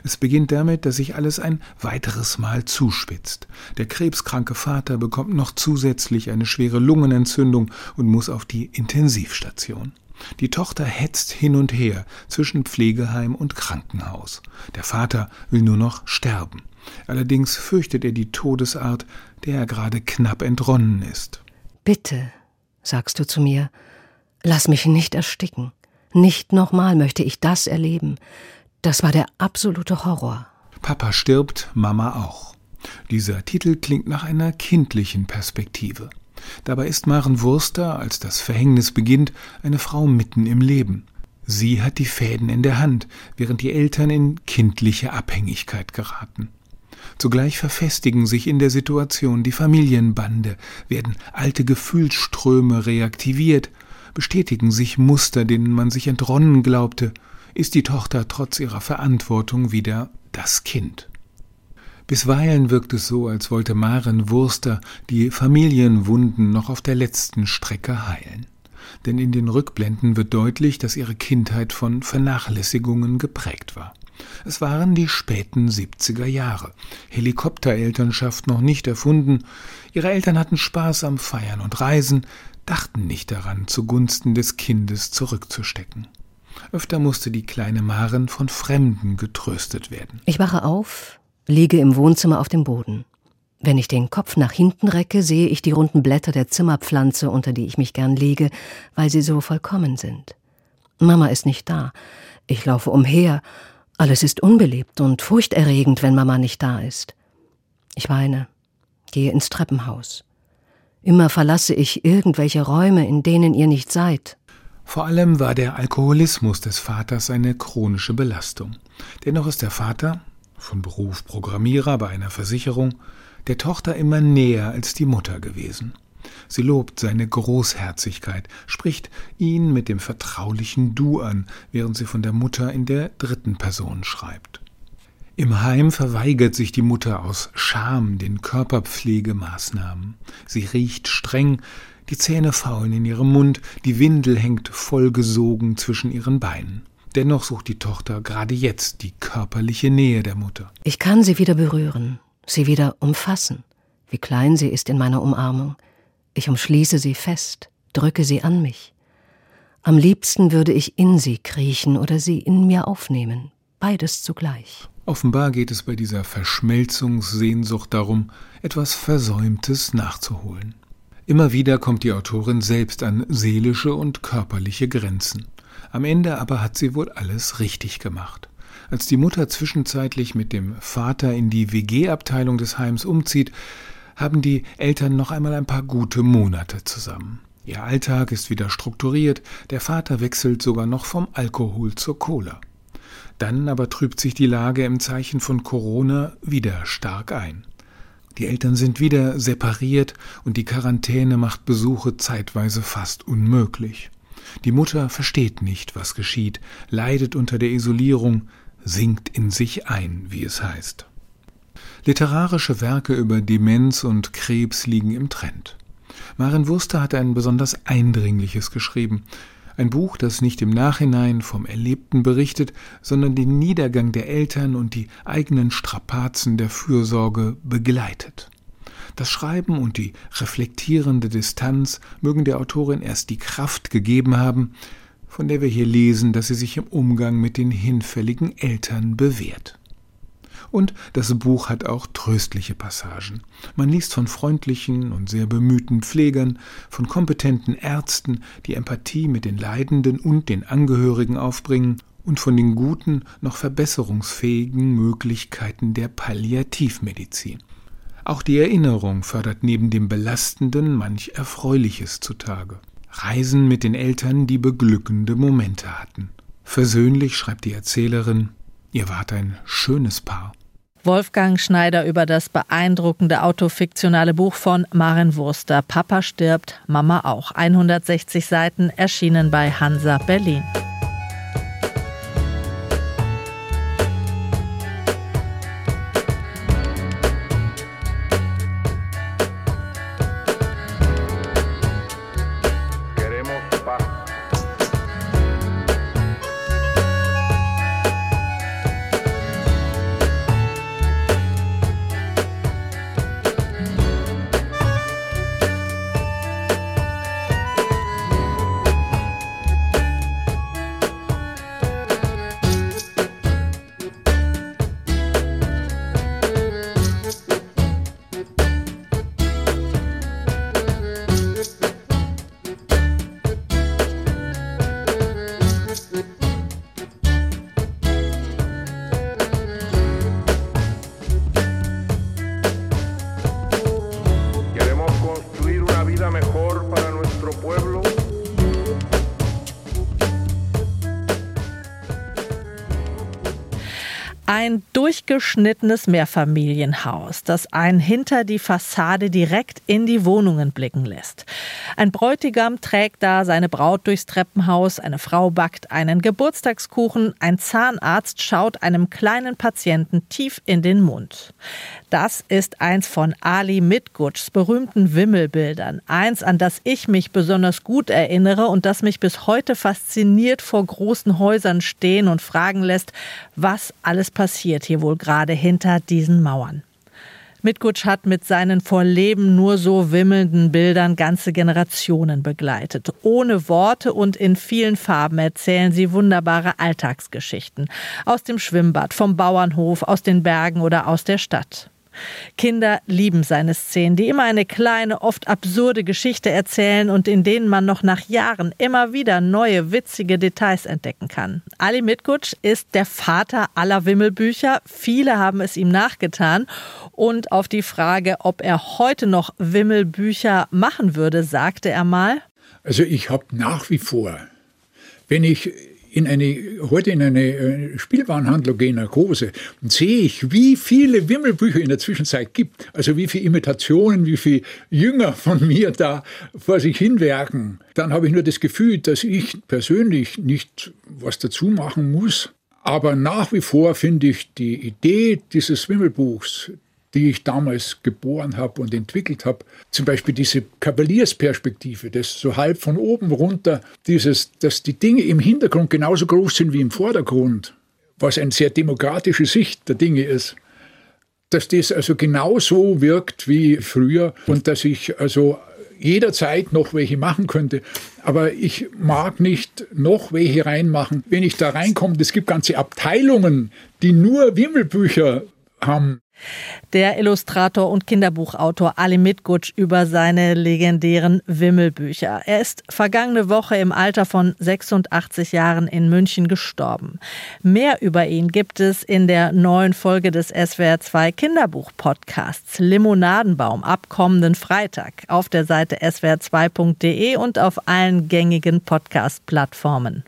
Es beginnt damit, dass sich alles ein weiteres Mal zuspitzt. Der krebskranke Vater bekommt noch zusätzlich eine schwere Lungenentzündung und muss auf die Intensivstation. Die Tochter hetzt hin und her zwischen Pflegeheim und Krankenhaus. Der Vater will nur noch sterben. Allerdings fürchtet er die Todesart, der er gerade knapp entronnen ist. Bitte, sagst du zu mir, lass mich nicht ersticken. Nicht nochmal möchte ich das erleben. Das war der absolute Horror. Papa stirbt, Mama auch. Dieser Titel klingt nach einer kindlichen Perspektive. Dabei ist Maren Wurster, als das Verhängnis beginnt, eine Frau mitten im Leben. Sie hat die Fäden in der Hand, während die Eltern in kindliche Abhängigkeit geraten. Zugleich verfestigen sich in der Situation die Familienbande, werden alte Gefühlsströme reaktiviert, bestätigen sich Muster, denen man sich entronnen glaubte, ist die Tochter trotz ihrer Verantwortung wieder das Kind. Bisweilen wirkt es so, als wollte Maren Wurster die Familienwunden noch auf der letzten Strecke heilen. Denn in den Rückblenden wird deutlich, dass ihre Kindheit von Vernachlässigungen geprägt war. Es waren die späten 70er Jahre. Helikopterelternschaft noch nicht erfunden. Ihre Eltern hatten Spaß am Feiern und Reisen, dachten nicht daran, zugunsten des Kindes zurückzustecken. Öfter musste die kleine Maren von Fremden getröstet werden. Ich wache auf, liege im Wohnzimmer auf dem Boden. Wenn ich den Kopf nach hinten recke, sehe ich die runden Blätter der Zimmerpflanze, unter die ich mich gern lege, weil sie so vollkommen sind. Mama ist nicht da. Ich laufe umher. Alles ist unbelebt und furchterregend, wenn Mama nicht da ist. Ich weine, gehe ins Treppenhaus. Immer verlasse ich irgendwelche Räume, in denen ihr nicht seid. Vor allem war der Alkoholismus des Vaters eine chronische Belastung. Dennoch ist der Vater, von Beruf Programmierer bei einer Versicherung, der Tochter immer näher als die Mutter gewesen. Sie lobt seine Großherzigkeit, spricht ihn mit dem vertraulichen Du an, während sie von der Mutter in der dritten Person schreibt. Im Heim verweigert sich die Mutter aus Scham den Körperpflegemaßnahmen. Sie riecht streng, die Zähne faulen in ihrem Mund, die Windel hängt vollgesogen zwischen ihren Beinen. Dennoch sucht die Tochter gerade jetzt die körperliche Nähe der Mutter. Ich kann sie wieder berühren, sie wieder umfassen. wie klein sie ist in meiner Umarmung. Ich umschließe sie fest, drücke sie an mich. Am liebsten würde ich in sie kriechen oder sie in mir aufnehmen, beides zugleich. Offenbar geht es bei dieser Verschmelzungssehnsucht darum, etwas Versäumtes nachzuholen. Immer wieder kommt die Autorin selbst an seelische und körperliche Grenzen. Am Ende aber hat sie wohl alles richtig gemacht. Als die Mutter zwischenzeitlich mit dem Vater in die WG-Abteilung des Heims umzieht, haben die Eltern noch einmal ein paar gute Monate zusammen. Ihr Alltag ist wieder strukturiert, der Vater wechselt sogar noch vom Alkohol zur Cola. Dann aber trübt sich die Lage im Zeichen von Corona wieder stark ein. Die Eltern sind wieder separiert und die Quarantäne macht Besuche zeitweise fast unmöglich. Die Mutter versteht nicht, was geschieht, leidet unter der Isolierung, sinkt in sich ein, wie es heißt. Literarische Werke über Demenz und Krebs liegen im Trend. Maren Wurster hat ein besonders eindringliches geschrieben. Ein Buch, das nicht im Nachhinein vom Erlebten berichtet, sondern den Niedergang der Eltern und die eigenen Strapazen der Fürsorge begleitet. Das Schreiben und die reflektierende Distanz mögen der Autorin erst die Kraft gegeben haben, von der wir hier lesen, dass sie sich im Umgang mit den hinfälligen Eltern bewährt. Und das Buch hat auch tröstliche Passagen. Man liest von freundlichen und sehr bemühten Pflegern, von kompetenten Ärzten, die Empathie mit den Leidenden und den Angehörigen aufbringen, und von den guten, noch verbesserungsfähigen Möglichkeiten der Palliativmedizin. Auch die Erinnerung fördert neben dem Belastenden manch Erfreuliches zutage. Reisen mit den Eltern, die beglückende Momente hatten. Versöhnlich schreibt die Erzählerin, ihr wart ein schönes Paar. Wolfgang Schneider über das beeindruckende autofiktionale Buch von Maren Wurster. Papa stirbt, Mama auch. 160 Seiten erschienen bei Hansa Berlin. Ein durchgeschnittenes Mehrfamilienhaus, das einen hinter die Fassade direkt in die Wohnungen blicken lässt. Ein Bräutigam trägt da seine Braut durchs Treppenhaus, eine Frau backt einen Geburtstagskuchen, ein Zahnarzt schaut einem kleinen Patienten tief in den Mund. Das ist eins von Ali Mitgutschs berühmten Wimmelbildern. Eins, an das ich mich besonders gut erinnere und das mich bis heute fasziniert vor großen Häusern stehen und fragen lässt, was alles passiert hier wohl gerade hinter diesen Mauern. Mitgutsch hat mit seinen vor Leben nur so wimmelnden Bildern ganze Generationen begleitet. Ohne Worte und in vielen Farben erzählen sie wunderbare Alltagsgeschichten. Aus dem Schwimmbad, vom Bauernhof, aus den Bergen oder aus der Stadt. Kinder lieben seine Szenen, die immer eine kleine, oft absurde Geschichte erzählen und in denen man noch nach Jahren immer wieder neue, witzige Details entdecken kann. Ali Mitgutsch ist der Vater aller Wimmelbücher. Viele haben es ihm nachgetan. Und auf die Frage, ob er heute noch Wimmelbücher machen würde, sagte er mal, also ich habe nach wie vor, wenn ich in eine, heute in eine äh, Spielwarenhandlung gehe, nach Hose, und sehe ich, wie viele Wimmelbücher in der Zwischenzeit gibt. Also wie viele Imitationen, wie viele Jünger von mir da vor sich hinwerken. Dann habe ich nur das Gefühl, dass ich persönlich nicht was dazu machen muss. Aber nach wie vor finde ich die Idee dieses Wimmelbuchs, die ich damals geboren habe und entwickelt habe. Zum Beispiel diese Kavaliersperspektive, das so halb von oben runter, dieses, dass die Dinge im Hintergrund genauso groß sind wie im Vordergrund, was eine sehr demokratische Sicht der Dinge ist. dass das also genauso wirkt wie früher und dass ich also jederzeit noch welche machen könnte. Aber ich mag nicht noch welche reinmachen. Wenn ich da reinkomme, es gibt ganze Abteilungen, die nur Wimmelbücher haben. Der Illustrator und Kinderbuchautor Ali Mitgutsch über seine legendären Wimmelbücher. Er ist vergangene Woche im Alter von 86 Jahren in München gestorben. Mehr über ihn gibt es in der neuen Folge des SWR2 Kinderbuch-Podcasts Limonadenbaum ab kommenden Freitag auf der Seite swr2.de und auf allen gängigen Podcast-Plattformen.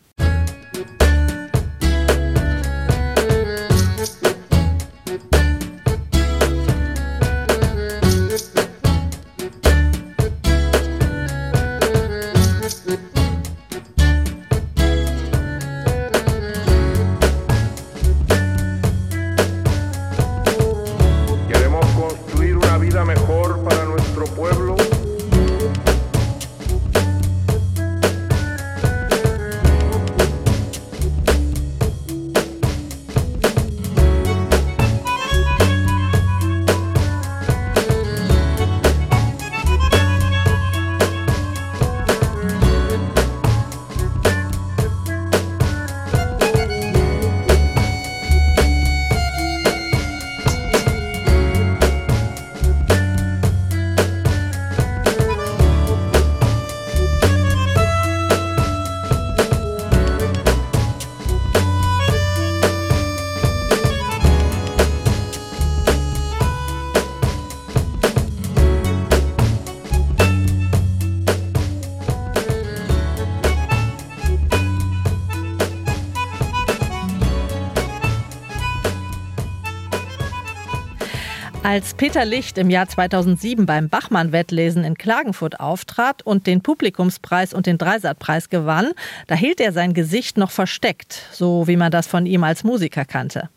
Als Peter Licht im Jahr 2007 beim Bachmann-Wettlesen in Klagenfurt auftrat und den Publikumspreis und den Dreisatzpreis gewann, da hielt er sein Gesicht noch versteckt, so wie man das von ihm als Musiker kannte.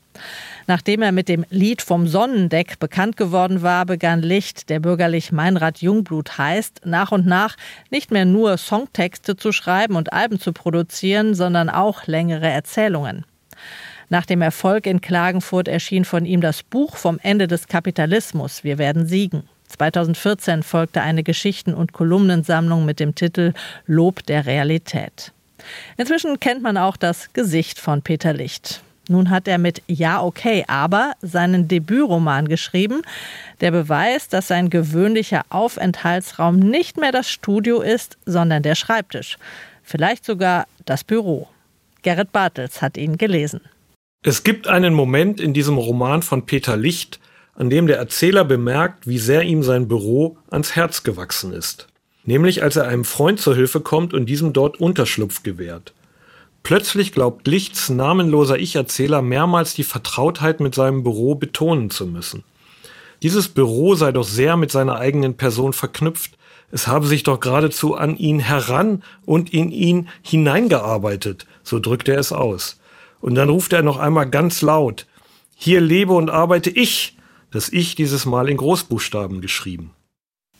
Nachdem er mit dem Lied vom Sonnendeck bekannt geworden war, begann Licht, der bürgerlich Meinrad Jungblut heißt, nach und nach nicht mehr nur Songtexte zu schreiben und Alben zu produzieren, sondern auch längere Erzählungen. Nach dem Erfolg in Klagenfurt erschien von ihm das Buch vom Ende des Kapitalismus Wir werden siegen. 2014 folgte eine Geschichten- und Kolumnensammlung mit dem Titel Lob der Realität. Inzwischen kennt man auch das Gesicht von Peter Licht. Nun hat er mit Ja, okay, aber seinen Debütroman geschrieben, der beweist, dass sein gewöhnlicher Aufenthaltsraum nicht mehr das Studio ist, sondern der Schreibtisch. Vielleicht sogar das Büro. Gerrit Bartels hat ihn gelesen. Es gibt einen Moment in diesem Roman von Peter Licht, an dem der Erzähler bemerkt, wie sehr ihm sein Büro ans Herz gewachsen ist. Nämlich als er einem Freund zur Hilfe kommt und diesem dort Unterschlupf gewährt. Plötzlich glaubt Lichts namenloser Ich-Erzähler mehrmals die Vertrautheit mit seinem Büro betonen zu müssen. Dieses Büro sei doch sehr mit seiner eigenen Person verknüpft, es habe sich doch geradezu an ihn heran und in ihn hineingearbeitet, so drückt er es aus. Und dann ruft er noch einmal ganz laut, hier lebe und arbeite ich, das Ich dieses Mal in Großbuchstaben geschrieben.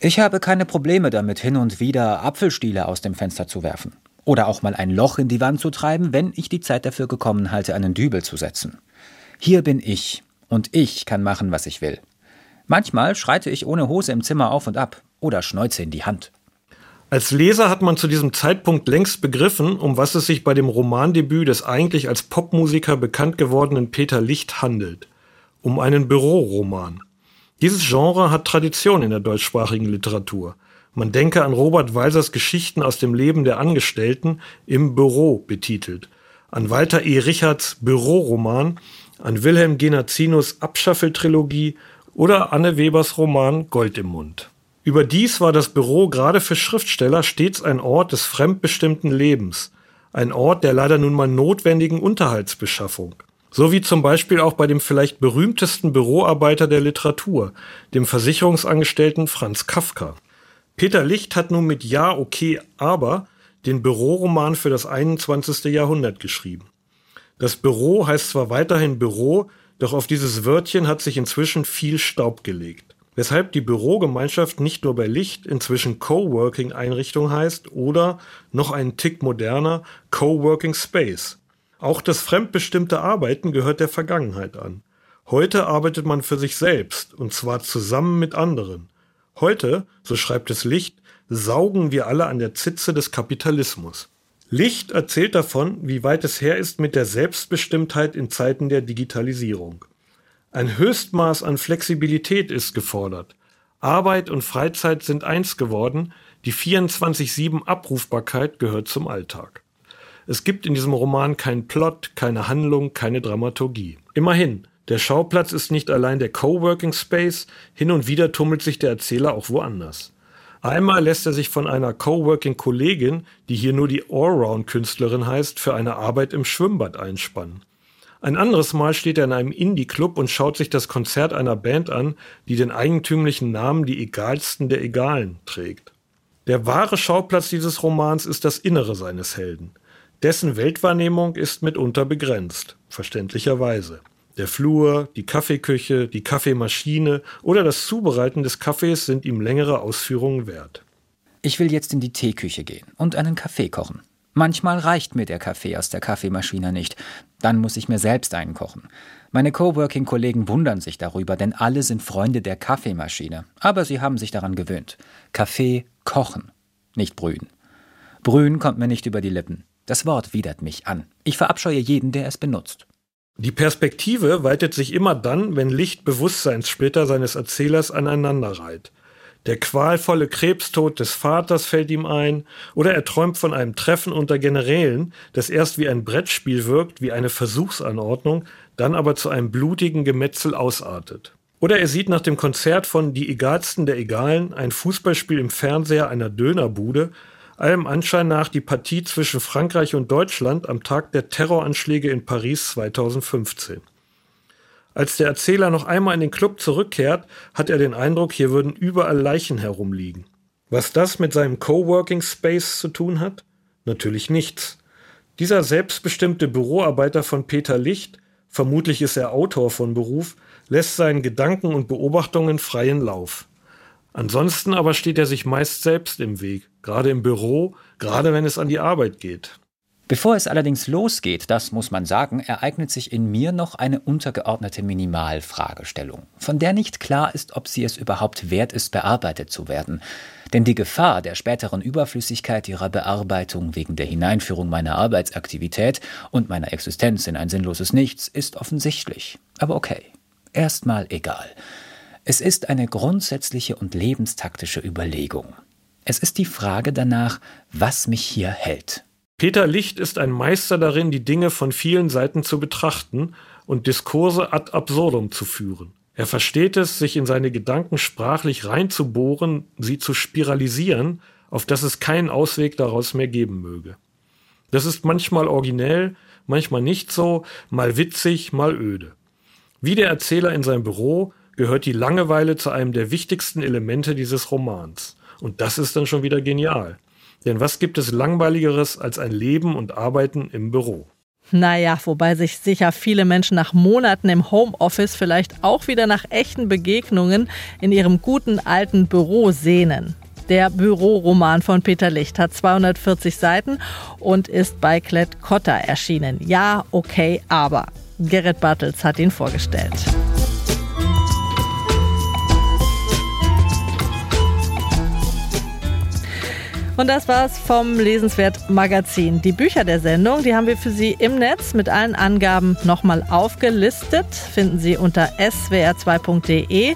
Ich habe keine Probleme damit, hin und wieder Apfelstiele aus dem Fenster zu werfen. Oder auch mal ein Loch in die Wand zu treiben, wenn ich die Zeit dafür gekommen halte, einen Dübel zu setzen. Hier bin ich, und ich kann machen, was ich will. Manchmal schreite ich ohne Hose im Zimmer auf und ab oder schneuze in die Hand. Als Leser hat man zu diesem Zeitpunkt längst begriffen, um was es sich bei dem Romandebüt des eigentlich als Popmusiker bekannt gewordenen Peter Licht handelt. Um einen Büroroman. Dieses Genre hat Tradition in der deutschsprachigen Literatur. Man denke an Robert Walsers Geschichten aus dem Leben der Angestellten im Büro betitelt, an Walter E. Richards Büroroman, an Wilhelm Genazinos Abschaffeltrilogie oder Anne Webers Roman Gold im Mund. Überdies war das Büro gerade für Schriftsteller stets ein Ort des fremdbestimmten Lebens, ein Ort der leider nun mal notwendigen Unterhaltsbeschaffung. So wie zum Beispiel auch bei dem vielleicht berühmtesten Büroarbeiter der Literatur, dem Versicherungsangestellten Franz Kafka. Peter Licht hat nun mit Ja, okay, aber den Büroroman für das 21. Jahrhundert geschrieben. Das Büro heißt zwar weiterhin Büro, doch auf dieses Wörtchen hat sich inzwischen viel Staub gelegt weshalb die Bürogemeinschaft nicht nur bei Licht inzwischen Coworking-Einrichtung heißt oder noch einen Tick moderner Coworking Space. Auch das fremdbestimmte Arbeiten gehört der Vergangenheit an. Heute arbeitet man für sich selbst, und zwar zusammen mit anderen. Heute, so schreibt es Licht, saugen wir alle an der Zitze des Kapitalismus. Licht erzählt davon, wie weit es her ist mit der Selbstbestimmtheit in Zeiten der Digitalisierung. Ein Höchstmaß an Flexibilität ist gefordert. Arbeit und Freizeit sind eins geworden, die 24-7 Abrufbarkeit gehört zum Alltag. Es gibt in diesem Roman keinen Plot, keine Handlung, keine Dramaturgie. Immerhin, der Schauplatz ist nicht allein der Coworking Space, hin und wieder tummelt sich der Erzähler auch woanders. Einmal lässt er sich von einer Coworking-Kollegin, die hier nur die Allround-Künstlerin heißt, für eine Arbeit im Schwimmbad einspannen. Ein anderes Mal steht er in einem Indie-Club und schaut sich das Konzert einer Band an, die den eigentümlichen Namen Die Egalsten der Egalen trägt. Der wahre Schauplatz dieses Romans ist das Innere seines Helden. Dessen Weltwahrnehmung ist mitunter begrenzt, verständlicherweise. Der Flur, die Kaffeeküche, die Kaffeemaschine oder das Zubereiten des Kaffees sind ihm längere Ausführungen wert. Ich will jetzt in die Teeküche gehen und einen Kaffee kochen. Manchmal reicht mir der Kaffee aus der Kaffeemaschine nicht. Dann muss ich mir selbst einen kochen. Meine Coworking-Kollegen wundern sich darüber, denn alle sind Freunde der Kaffeemaschine. Aber sie haben sich daran gewöhnt. Kaffee kochen, nicht brühen. Brühen kommt mir nicht über die Lippen. Das Wort widert mich an. Ich verabscheue jeden, der es benutzt. Die Perspektive weitet sich immer dann, wenn Licht Bewusstseinssplitter seines Erzählers aneinanderreiht. Der qualvolle Krebstod des Vaters fällt ihm ein, oder er träumt von einem Treffen unter Generälen, das erst wie ein Brettspiel wirkt, wie eine Versuchsanordnung, dann aber zu einem blutigen Gemetzel ausartet. Oder er sieht nach dem Konzert von Die Egalsten der Egalen ein Fußballspiel im Fernseher einer Dönerbude, allem Anschein nach die Partie zwischen Frankreich und Deutschland am Tag der Terroranschläge in Paris 2015. Als der Erzähler noch einmal in den Club zurückkehrt, hat er den Eindruck, hier würden überall Leichen herumliegen. Was das mit seinem Coworking Space zu tun hat? Natürlich nichts. Dieser selbstbestimmte Büroarbeiter von Peter Licht, vermutlich ist er Autor von Beruf, lässt seinen Gedanken und Beobachtungen freien Lauf. Ansonsten aber steht er sich meist selbst im Weg, gerade im Büro, gerade wenn es an die Arbeit geht. Bevor es allerdings losgeht, das muss man sagen, ereignet sich in mir noch eine untergeordnete Minimalfragestellung, von der nicht klar ist, ob sie es überhaupt wert ist, bearbeitet zu werden. Denn die Gefahr der späteren Überflüssigkeit ihrer Bearbeitung wegen der Hineinführung meiner Arbeitsaktivität und meiner Existenz in ein sinnloses Nichts ist offensichtlich. Aber okay, erstmal egal. Es ist eine grundsätzliche und lebenstaktische Überlegung. Es ist die Frage danach, was mich hier hält. Peter Licht ist ein Meister darin, die Dinge von vielen Seiten zu betrachten und Diskurse ad absurdum zu führen. Er versteht es, sich in seine Gedanken sprachlich reinzubohren, sie zu spiralisieren, auf dass es keinen Ausweg daraus mehr geben möge. Das ist manchmal originell, manchmal nicht so, mal witzig, mal öde. Wie der Erzähler in seinem Büro gehört die Langeweile zu einem der wichtigsten Elemente dieses Romans. Und das ist dann schon wieder genial. Denn was gibt es langweiligeres als ein Leben und Arbeiten im Büro? Naja, wobei sich sicher viele Menschen nach Monaten im Homeoffice vielleicht auch wieder nach echten Begegnungen in ihrem guten alten Büro sehnen. Der Büroroman von Peter Licht hat 240 Seiten und ist bei Klett Cotta erschienen. Ja, okay, aber. Gerrit Bartels hat ihn vorgestellt. Und das war's vom Lesenswert Magazin. Die Bücher der Sendung, die haben wir für Sie im Netz mit allen Angaben nochmal aufgelistet. Finden Sie unter swr2.de.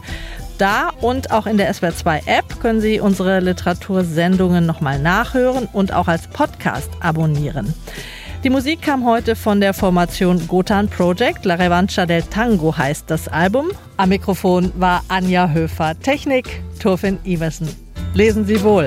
Da und auch in der SWR2 App können Sie unsere Literatursendungen nochmal nachhören und auch als Podcast abonnieren. Die Musik kam heute von der Formation Gotan Project. La Revancha del Tango heißt das Album. Am Mikrofon war Anja Höfer. Technik Turfin Iversen. Lesen Sie wohl.